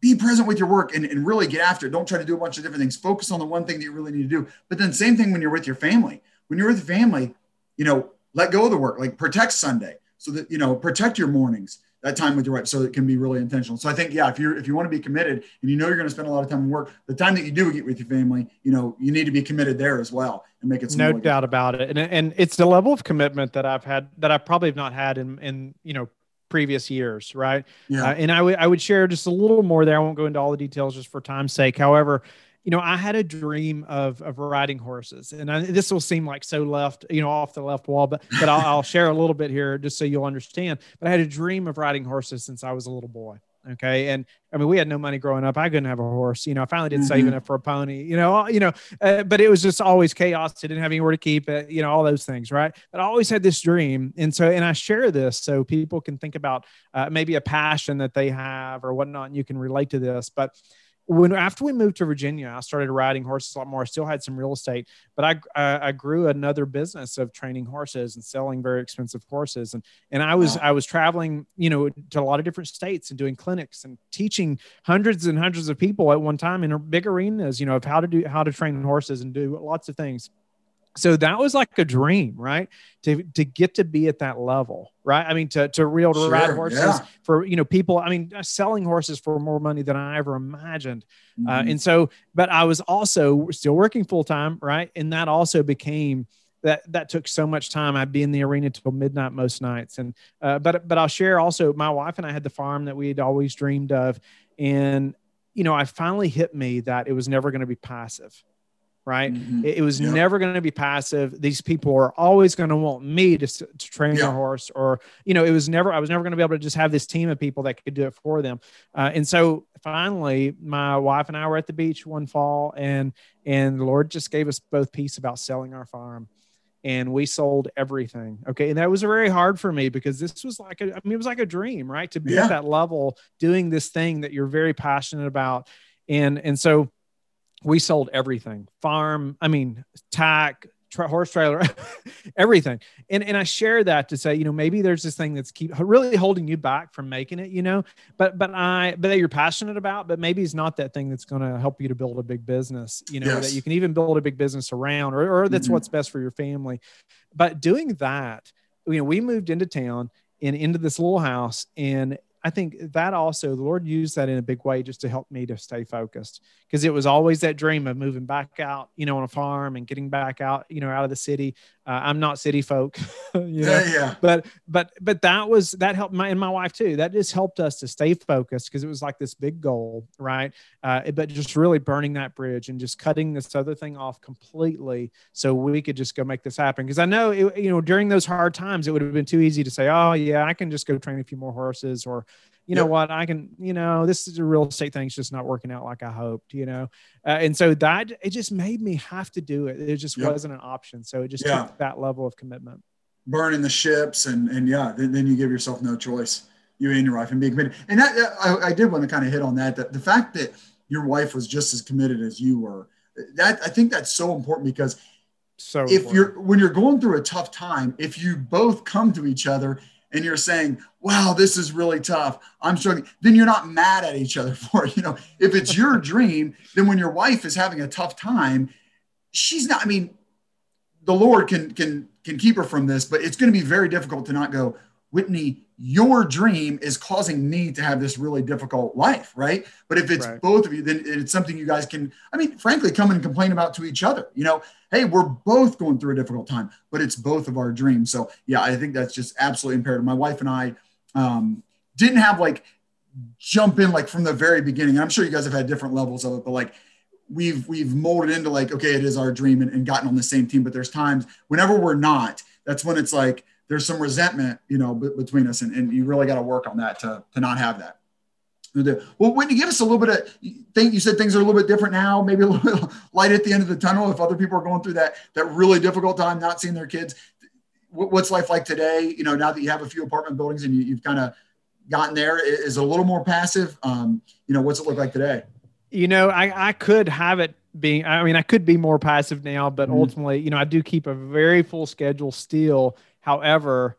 be present with your work and, and really get after it. Don't try to do a bunch of different things. Focus on the one thing that you really need to do. But then same thing when you're with your family. When you're with family, you know, let go of the work, like protect Sunday so that, you know, protect your mornings, that time with your wife so it can be really intentional. So I think, yeah, if you're, if you want to be committed and you know, you're going to spend a lot of time in work, the time that you do get with your family, you know, you need to be committed there as well and make it. No doubt about it. And, and it's the level of commitment that I've had that I probably have not had in, in, you know, previous years, right? Yeah. Uh, and I would I would share just a little more there. I won't go into all the details just for time's sake. However, you know, I had a dream of of riding horses, and I, this will seem like so left, you know, off the left wall, but but I'll, I'll share a little bit here just so you'll understand. But I had a dream of riding horses since I was a little boy. Okay. And I mean, we had no money growing up. I couldn't have a horse. You know, I finally did mm-hmm. save enough for a pony, you know, you know, uh, but it was just always chaos. I didn't have anywhere to keep it, you know, all those things. Right. But I always had this dream. And so, and I share this so people can think about uh, maybe a passion that they have or whatnot, and you can relate to this. But when after we moved to Virginia, I started riding horses a lot more. I still had some real estate, but I I, I grew another business of training horses and selling very expensive horses. And and I was wow. I was traveling, you know, to a lot of different states and doing clinics and teaching hundreds and hundreds of people at one time in big arenas, you know, of how to do how to train horses and do lots of things so that was like a dream right? To to get to be at that level right? I mean to to real to sure, ride horses yeah. for you know people i mean uh, selling horses for more money than i ever imagined. Uh, mm-hmm. uh, and so but i was also still working full time right? And that also became that that took so much time. I'd be in the arena till midnight most nights. And uh, but but i'll share also my wife and i had the farm that we had always dreamed of. And you know i finally hit me that it was never going to be passive right? Mm-hmm. It, it, was yep. never going to be passive. These people are always going to want me to, to train yep. their horse, or you know, it was never. I was never going to be able to just have this team of people that could do it for them. Uh, and so finally, my wife and I were at the beach one fall, and and the Lord just gave us both peace about selling our farm and we sold everything. Okay. And that was very hard for me because this was like, a, I mean, it was like a dream, right? To be yeah. at that level doing this thing that you're very passionate about. And, and so we sold everything farm i mean tack tra- horse trailer (laughs) everything and and i share that to say you know maybe there's this thing that's keep really holding you back from making it you know but but i but that you're passionate about but maybe it's not that thing that's going to help you to build a big business you know yes. that you can even build a big business around or, or that's mm-hmm. what's best for your family but doing that you know we moved into town and into this little house and I think that also the Lord used that in a big way just to help me to stay focused because it was always that dream of moving back out, you know, on a farm and getting back out, you know, out of the city. Uh, I'm not city folk, (laughs) you know? yeah, yeah. But but but that was that helped my and my wife too. That just helped us to stay focused because it was like this big goal, right? Uh, but just really burning that bridge and just cutting this other thing off completely so we could just go make this happen. Because I know it, you know during those hard times it would have been too easy to say, oh yeah, I can just go train a few more horses or you know what i can you know this is a real estate thing's just not working out like i hoped you know uh, and so that it just made me have to do it it just yep. wasn't an option so it just yeah. took that level of commitment burning the ships and and yeah then, then you give yourself no choice you and your wife and being committed and that I, I did want to kind of hit on that that the fact that your wife was just as committed as you were that i think that's so important because so if important. you're when you're going through a tough time if you both come to each other and you're saying, wow, this is really tough. I'm struggling. Then you're not mad at each other (laughs) for it. You know, if it's your (laughs) dream, then when your wife is having a tough time, she's not, I mean, the Lord can can can keep her from this, but it's going to be very difficult to not go, Whitney, your dream is causing me to have this really difficult life, right? But if it's right. both of you, then it's something you guys can, I mean, frankly, come and complain about to each other. You know, hey, we're both going through a difficult time, but it's both of our dreams. So yeah, I think that's just absolutely imperative. My wife and I um, didn't have like jump in like from the very beginning. I'm sure you guys have had different levels of it, but like we've we've molded into like, okay, it is our dream and, and gotten on the same team. But there's times whenever we're not, that's when it's like there's some resentment, you know, b- between us, and, and you really got to work on that to to not have that. Well, Whitney, give us a little bit of think. You said things are a little bit different now, maybe a little (laughs) light at the end of the tunnel. If other people are going through that that really difficult time, not seeing their kids, what's life like today? You know, now that you have a few apartment buildings and you, have kind of gotten there, is a little more passive. Um, you know, what's it look like today? You know, I I could have it being. I mean, I could be more passive now, but mm-hmm. ultimately, you know, I do keep a very full schedule still However,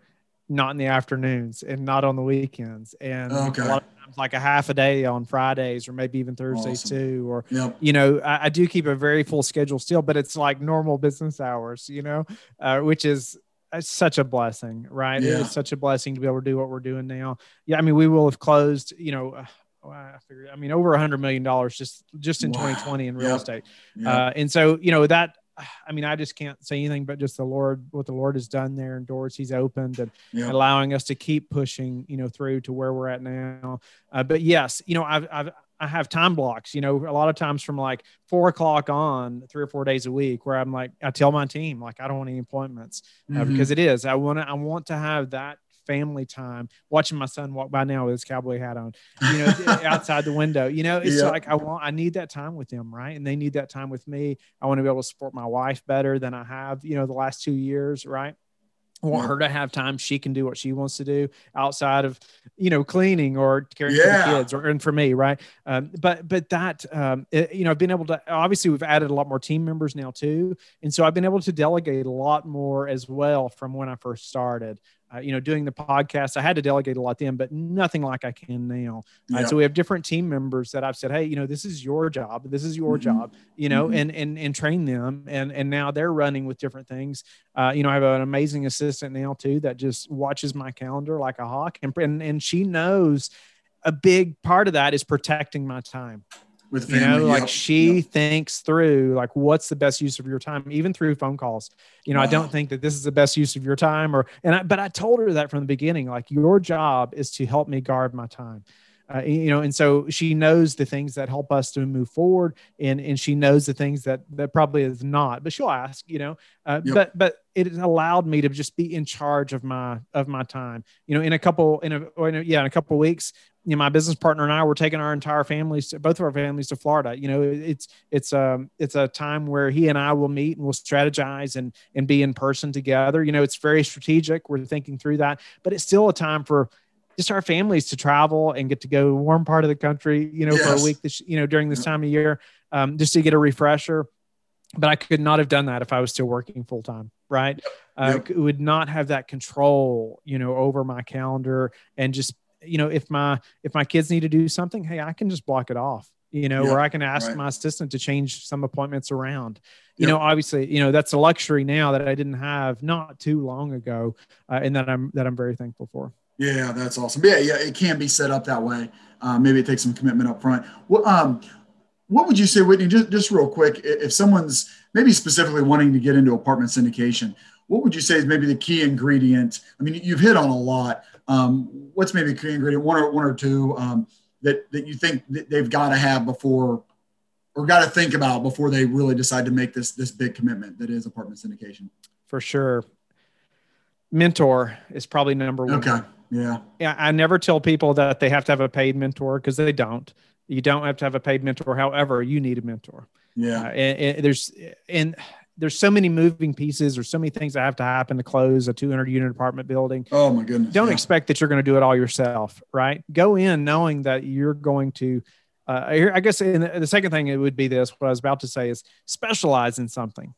not in the afternoons and not on the weekends. And okay. a lot of like a half a day on Fridays or maybe even Thursdays awesome. too. Or, yep. you know, I, I, do keep a very full schedule still, but it's like normal business hours, you know, uh, which is such a blessing, right? Yeah. It's such a blessing to be able to do what we're doing now. Yeah. I mean, we will have closed, you know, uh, I figured, I mean, over a hundred million dollars just, just in wow. 2020 in real yep. estate. Yep. Uh, and so, you know, that, (sighs) I mean, I just can't say anything but just the Lord, what the Lord has done there and doors He's opened and yeah. allowing us to keep pushing, you know, through to where we're at now. Uh, but yes, you know, I've, I've, I have time blocks, you know, a lot of times from like four o'clock on three or four days a week where I'm like, I tell my team, like, I don't want any appointments uh, mm-hmm. because it is, I want to, I want to have that family time, watching my son walk by now with his cowboy hat on, you know, (laughs) outside the window. You know, it's like I want, I need that time with them, right? And they need that time with me. I want to be able to support my wife better than I have, you know, the last two years, right? I want her to have time. She can do what she wants to do outside of, you know, cleaning or caring yeah. for the kids or, and for me. Right. Um, but, but that, um, it, you know, I've been able to, obviously we've added a lot more team members now too. And so I've been able to delegate a lot more as well from when I first started uh, you know, doing the podcast, I had to delegate a lot then, but nothing like I can now. Uh, so we have different team members that I've said, Hey, you know, this is your job. This is your mm-hmm. job, you know, mm-hmm. and, and, and train them. And, and now they're running with different things. Uh, you know, I have an amazing assistant now too, that just watches my calendar like a hawk and, and, and she knows a big part of that is protecting my time with family. You know, like yep. she yep. thinks through like what's the best use of your time, even through phone calls. You know, wow. I don't think that this is the best use of your time, or and I, but I told her that from the beginning. Like your job is to help me guard my time. Uh, you know and so she knows the things that help us to move forward and and she knows the things that that probably is not but she'll ask you know uh, yep. but but it allowed me to just be in charge of my of my time you know in a couple in a, in a yeah in a couple weeks you know, my business partner and I were taking our entire families, to, both of our families, to Florida. You know, it's it's um, it's a time where he and I will meet and we'll strategize and and be in person together. You know, it's very strategic. We're thinking through that, but it's still a time for just our families to travel and get to go warm part of the country. You know, yes. for a week. This you know during this time of year, um, just to get a refresher. But I could not have done that if I was still working full time. Right, yep. Uh, would not have that control. You know, over my calendar and just you know if my if my kids need to do something hey i can just block it off you know yeah, or i can ask right. my assistant to change some appointments around you know obviously you know that's a luxury now that i didn't have not too long ago uh, and that i'm that i'm very thankful for yeah that's awesome. Yeah yeah it can be set up that way. Uh, maybe it takes some commitment up front. Well um what would you say whitney just, just real quick if someone's maybe specifically wanting to get into apartment syndication what would you say is maybe the key ingredient? I mean you've hit on a lot. Um, what's maybe a key ingredient, one or one or two um, that that you think that they've got to have before, or got to think about before they really decide to make this this big commitment that is apartment syndication? For sure, mentor is probably number one. Okay. Yeah. Yeah. I never tell people that they have to have a paid mentor because they don't. You don't have to have a paid mentor. However, you need a mentor. Yeah. Uh, and, and there's and there's so many moving pieces or so many things that have to happen to close a 200 unit apartment building. Oh my goodness. Don't yeah. expect that you're going to do it all yourself, right? Go in knowing that you're going to, uh, I guess the second thing it would be this, what I was about to say is specialize in something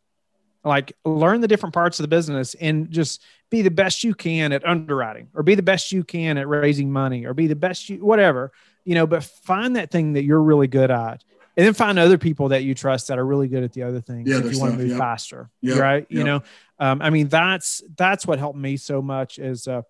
like learn the different parts of the business and just be the best you can at underwriting or be the best you can at raising money or be the best you, whatever, you know, but find that thing that you're really good at and then find other people that you trust that are really good at the other things yeah, if you want to move yep. faster yep. right you know um, i mean that's that's what helped me so much is uh,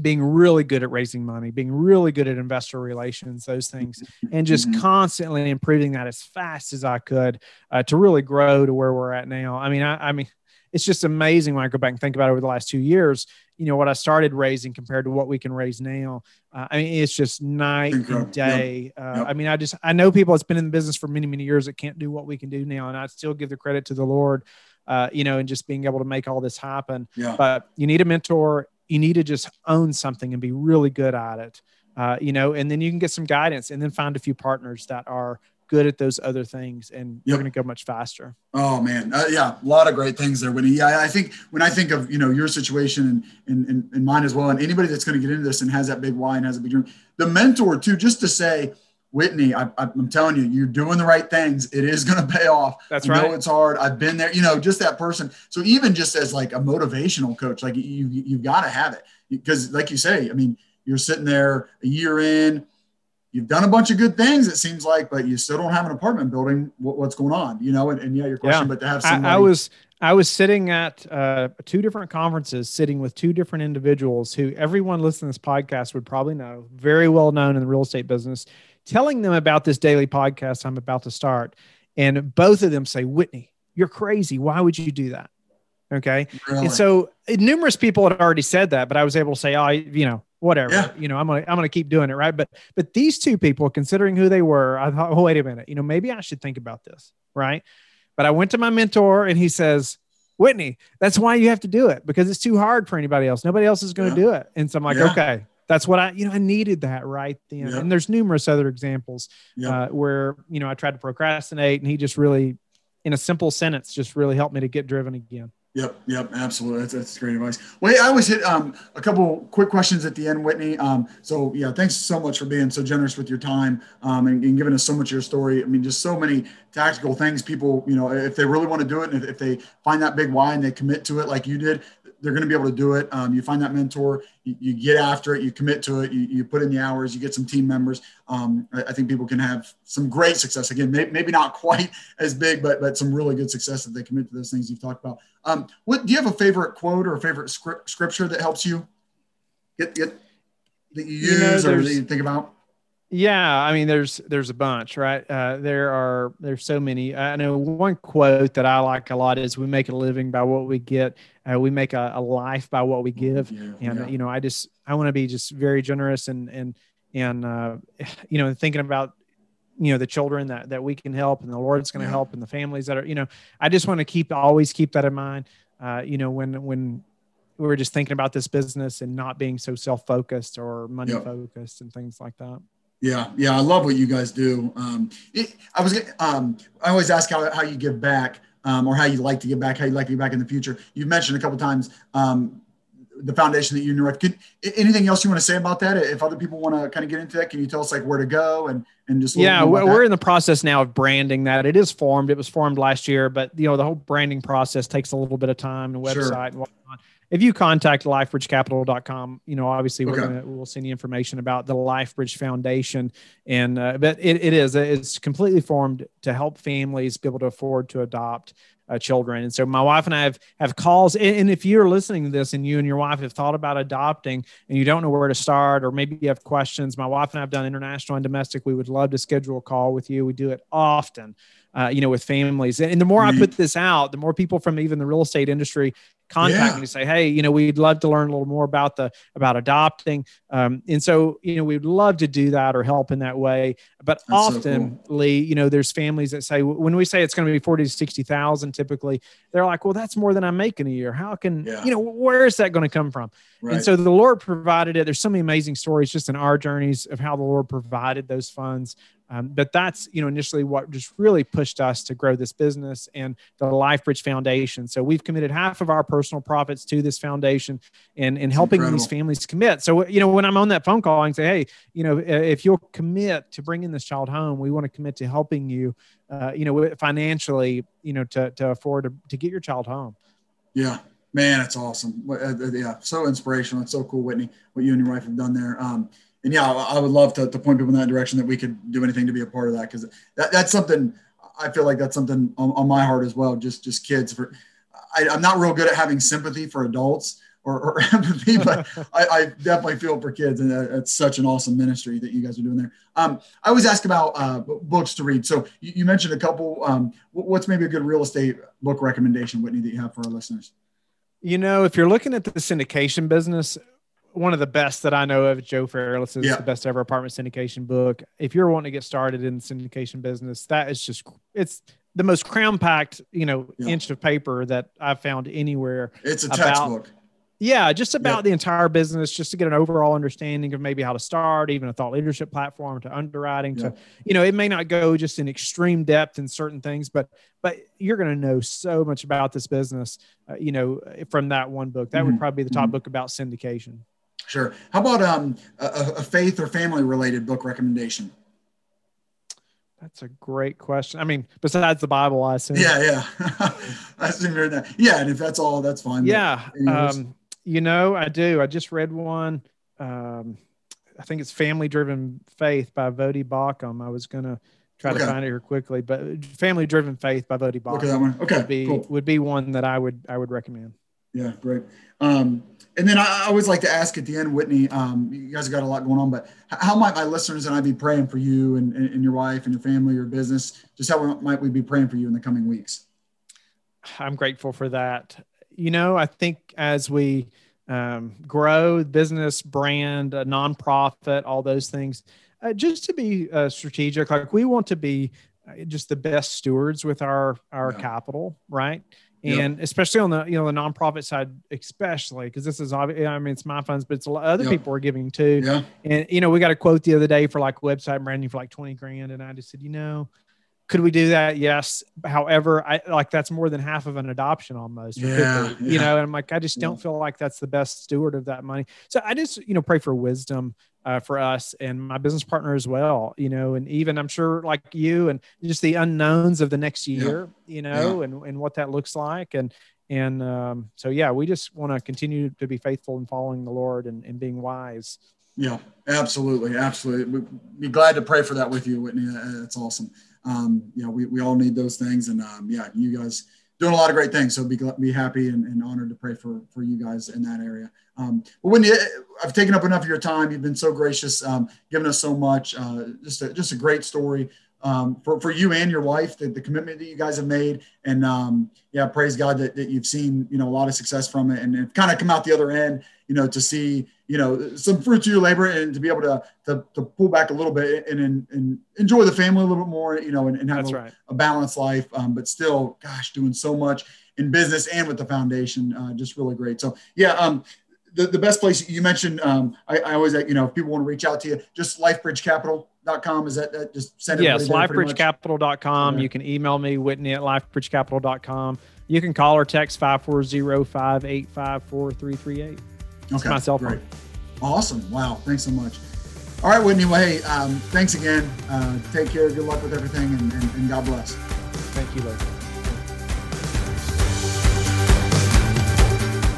being really good at raising money being really good at investor relations those things and just mm-hmm. constantly improving that as fast as i could uh, to really grow to where we're at now i mean I, I mean it's just amazing when I go back and think about it over the last two years. You know what I started raising compared to what we can raise now. Uh, I mean, it's just night and day. Yep. Uh, yep. I mean, I just I know people that's been in the business for many many years that can't do what we can do now, and I still give the credit to the Lord. Uh, you know, and just being able to make all this happen. Yeah. But you need a mentor. You need to just own something and be really good at it. Uh, you know, and then you can get some guidance, and then find a few partners that are good at those other things and yep. you're going to go much faster. Oh man. Uh, yeah. A lot of great things there, Whitney. Yeah. I think when I think of, you know, your situation and, and, and mine as well, and anybody that's going to get into this and has that big why and has a big dream, the mentor too, just to say, Whitney, I, am telling you, you're doing the right things. It is going to pay off. That's right. Know it's hard. I've been there, you know, just that person. So even just as like a motivational coach, like you, you've got to have it because like you say, I mean, you're sitting there a year in, you've done a bunch of good things it seems like but you still don't have an apartment building what, what's going on you know and, and yeah your question yeah. but to have somebody- I, I was I was sitting at uh, two different conferences, sitting with two different individuals who everyone listening to this podcast would probably know, very well known in the real estate business, telling them about this daily podcast I'm about to start. And both of them say, Whitney, you're crazy. Why would you do that? Okay. Really? And so numerous people had already said that, but I was able to say, oh, you know, whatever yeah. you know i'm gonna i'm gonna keep doing it right but but these two people considering who they were i thought oh wait a minute you know maybe i should think about this right but i went to my mentor and he says whitney that's why you have to do it because it's too hard for anybody else nobody else is going to yeah. do it and so i'm like yeah. okay that's what i you know i needed that right then and there's numerous other examples uh, where you know i tried to procrastinate and he just really in a simple sentence just really helped me to get driven again Yep, yep, absolutely. That's, that's great advice. Wait, I always hit um, a couple quick questions at the end, Whitney. Um, so yeah, thanks so much for being so generous with your time um, and, and, giving us so much of your story. I mean, just so many tactical things. People, you know, if they really want to do it, and if, if they find that big why and they commit to it like you did, they're going to be able to do it. Um, you find that mentor, you, you, get after it, you commit to it, you, you, put in the hours, you get some team members. Um, I, I, think people can have some great success. Again, may, maybe not (laughs) quite as big, but but some really good success if they commit to those things you've talked about. Um, what do you have a favorite quote or a favorite script, scripture that helps you get, get that you use you know, or that you think about? Yeah, I mean, there's there's a bunch, right? Uh, there are there's so many. I know one quote that I like a lot is, "We make a living by what we get. Uh, we make a, a, life by what we give." Yeah, and yeah. you know, I just I want to be just very generous and and and uh, (sighs) you know thinking about you know the children that that we can help and the lord's going to Yeah. help and the families that are you know i just want to keep always keep that in mind uh, you know when when we were just thinking about this business and not being so self-focused or money focused and things like that Yeah, yeah, I love what you guys do. Um, it, I was, um, I always ask how, how you give back, um, or how you like to give back, how you like to give back in the future. You've mentioned a couple times um, the foundation that you direct. Could, anything else you want to say about that? If other people want to kind of get into that, can you tell us like where to go and and just yeah we're, in the process now of branding that it is formed it was formed last year but you know the whole branding process takes a little bit of time and Sure. website and whatnot if you contact lifebridgecapital.com you know obviously we're gonna, we'll send you information about the lifebridge foundation. And uh, but it, it is it's completely formed to help families be able to afford to adopt uh, children. And so my wife and i have have calls and, and if you're listening to this and you and your wife have thought about adopting and you don't know where to start or maybe you have questions my wife and i have done international and domestic. We would love to schedule a call with you. We do it often uh, you know with families. And, and the more i put this out the more people from even the real estate industry contact Yeah. me and say hey you know we'd love to learn a little more about the about adopting um, and so you know we'd love to do that or help in that way but That's so often lee you know there's families that say when we say it's going to be 40 to 60000 typically they're like well that's more than i'm making a year how can Yeah. you know where is that going to come from Right. and so the Lord provided it. There's so many amazing stories just in our journeys of how the Lord provided those funds. Um, but that's you know initially what just really pushed us to grow this business and the LifeBridge Foundation. So we've committed half of our personal profits to this foundation and and helping these families commit. So you know when I'm on that phone call and say, hey, you know if you'll commit to bringing this child home, we want to commit to helping you, uh, you know financially, you know to to afford to, to get your child home. Yeah, man, it's awesome. Uh, uh, yeah, so inspirational. It's so cool, Whitney, what you and your wife have done there. Um, and yeah, I I would love to, to point people in that direction that we could do anything to be a part of that because that, that's something I feel like that's something on, on my heart as well. Just just kids. For I, I'm not real good at having sympathy for adults or, or (laughs) empathy, but I, I definitely feel for kids, and it's such an awesome ministry that you guys are doing there. Um, I always ask about uh, books to read. So you, you mentioned a couple. Um, what's maybe a good real estate book recommendation, Whitney, that you have for our listeners? You know, if you're looking at the syndication business, one of the best that I know of, Joe Fairless is Yeah. the best ever apartment syndication book. If you're wanting to get started in the syndication business, that is just it's the most crown packed, you know, Yeah. inch of paper that I've found anywhere. It's a About- textbook. Yeah, just about Yeah. the entire business, just to get an overall understanding of maybe how to start, even a thought leadership platform to underwriting Yeah. to, you know, it may not go just in extreme depth in certain things, but but you're going to know so much about this business, uh, you know, from that one book. That Mhm. would probably be the top Mhm. book about syndication. Sure. How about um, a a faith or family related book recommendation? That's a great question. I mean, besides the Bible, I assume. Yeah, yeah. (laughs) I assume you're that. Yeah, and if that's all, that's fine. Yeah. Um, you know, I do. I just read one. Um, I think it's Family Driven Faith by Voddie Baucham. I was going to try Okay. to find it here quickly, but Family Driven Faith by Voddie Baucham that one. Okay, would be cool. would be one that I would I would recommend. Yeah, great. Um, and then I, I always like to ask at the end, Whitney, um, you guys have got a lot going on, but how might my listeners and I be praying for you and, and, and your wife and your family, your business? Just how might we be praying for you in the coming weeks? I'm grateful for that. You know, I think as we um, grow business, brand, a nonprofit, all those things, uh, just to be uh, strategic, like we want to be uh, just the best stewards with our our Yeah. capital, right? And especially on the you know the nonprofit side, especially because this is obvious. I mean, it's my funds, but it's a lot other Yeah. people are giving too. Yeah, And you know, we got a quote the other day for like website branding for like 20 grand. And I just said, you know, could we do that? Yes. However, I like that's more than half of an adoption almost. Yeah, yeah. You know, and I'm like, I just don't Yeah. feel like that's the best steward of that money. So I just, you know, pray for wisdom uh, for us and my business partner as well, you know, and even I'm sure like you and just the unknowns of the next Yeah. year, you know, and, and what that looks like. And, and um, so, yeah, we just want to continue to be faithful in following the Lord and, and being wise. yeah, absolutely, absolutely. We'd be glad to pray for that with you, Whitney. That's awesome. Um, you know, we, we all need those things, and um, yeah, you guys doing a lot of great things. So be be happy and, and honored to pray for for you guys in that area. Um, but when you, I've taken up enough of your time. You've been so gracious, um, giving us so much. Uh, just a, just a great story um, for, for you and your wife, the, the commitment that you guys have made. And um, yeah, praise God that, that you've seen, you know, a lot of success from it and kind of come out the other end, you know, to see, you know some fruit of your labor and to be able to to, to pull back a little bit and, and, and enjoy the family a little bit more you know and, and have a, right. a, balanced life. Um, but still gosh doing so much in business and with the foundation uh, just really great. So yeah um, the, the best place you mentioned um, I, I, always you know if people want to reach out to you just lifebridgecapital.com is that, that just send it yes lifebridgecapital.com okay. you can email me whitney at lifebridgecapital.com you can call or text 540-585-4338 Okay. my cell phone. Great. Awesome. Wow. Thanks so much. All right, Whitney. Well, hey, um, thanks again. Uh, take care. Good luck with everything, and, and, and God bless. Thank you, Larry.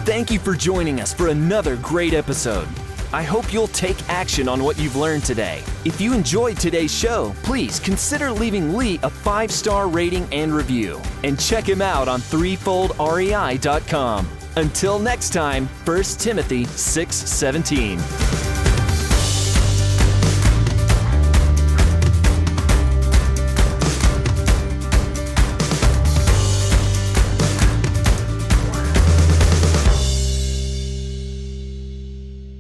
Thank you for joining us for another great episode. I hope you'll take action on what you've learned today. If you enjoyed today's show, please consider leaving Lee a five star rating and review. And check him out on threefoldrei.com. Until next time, 1 Timothy 6:17.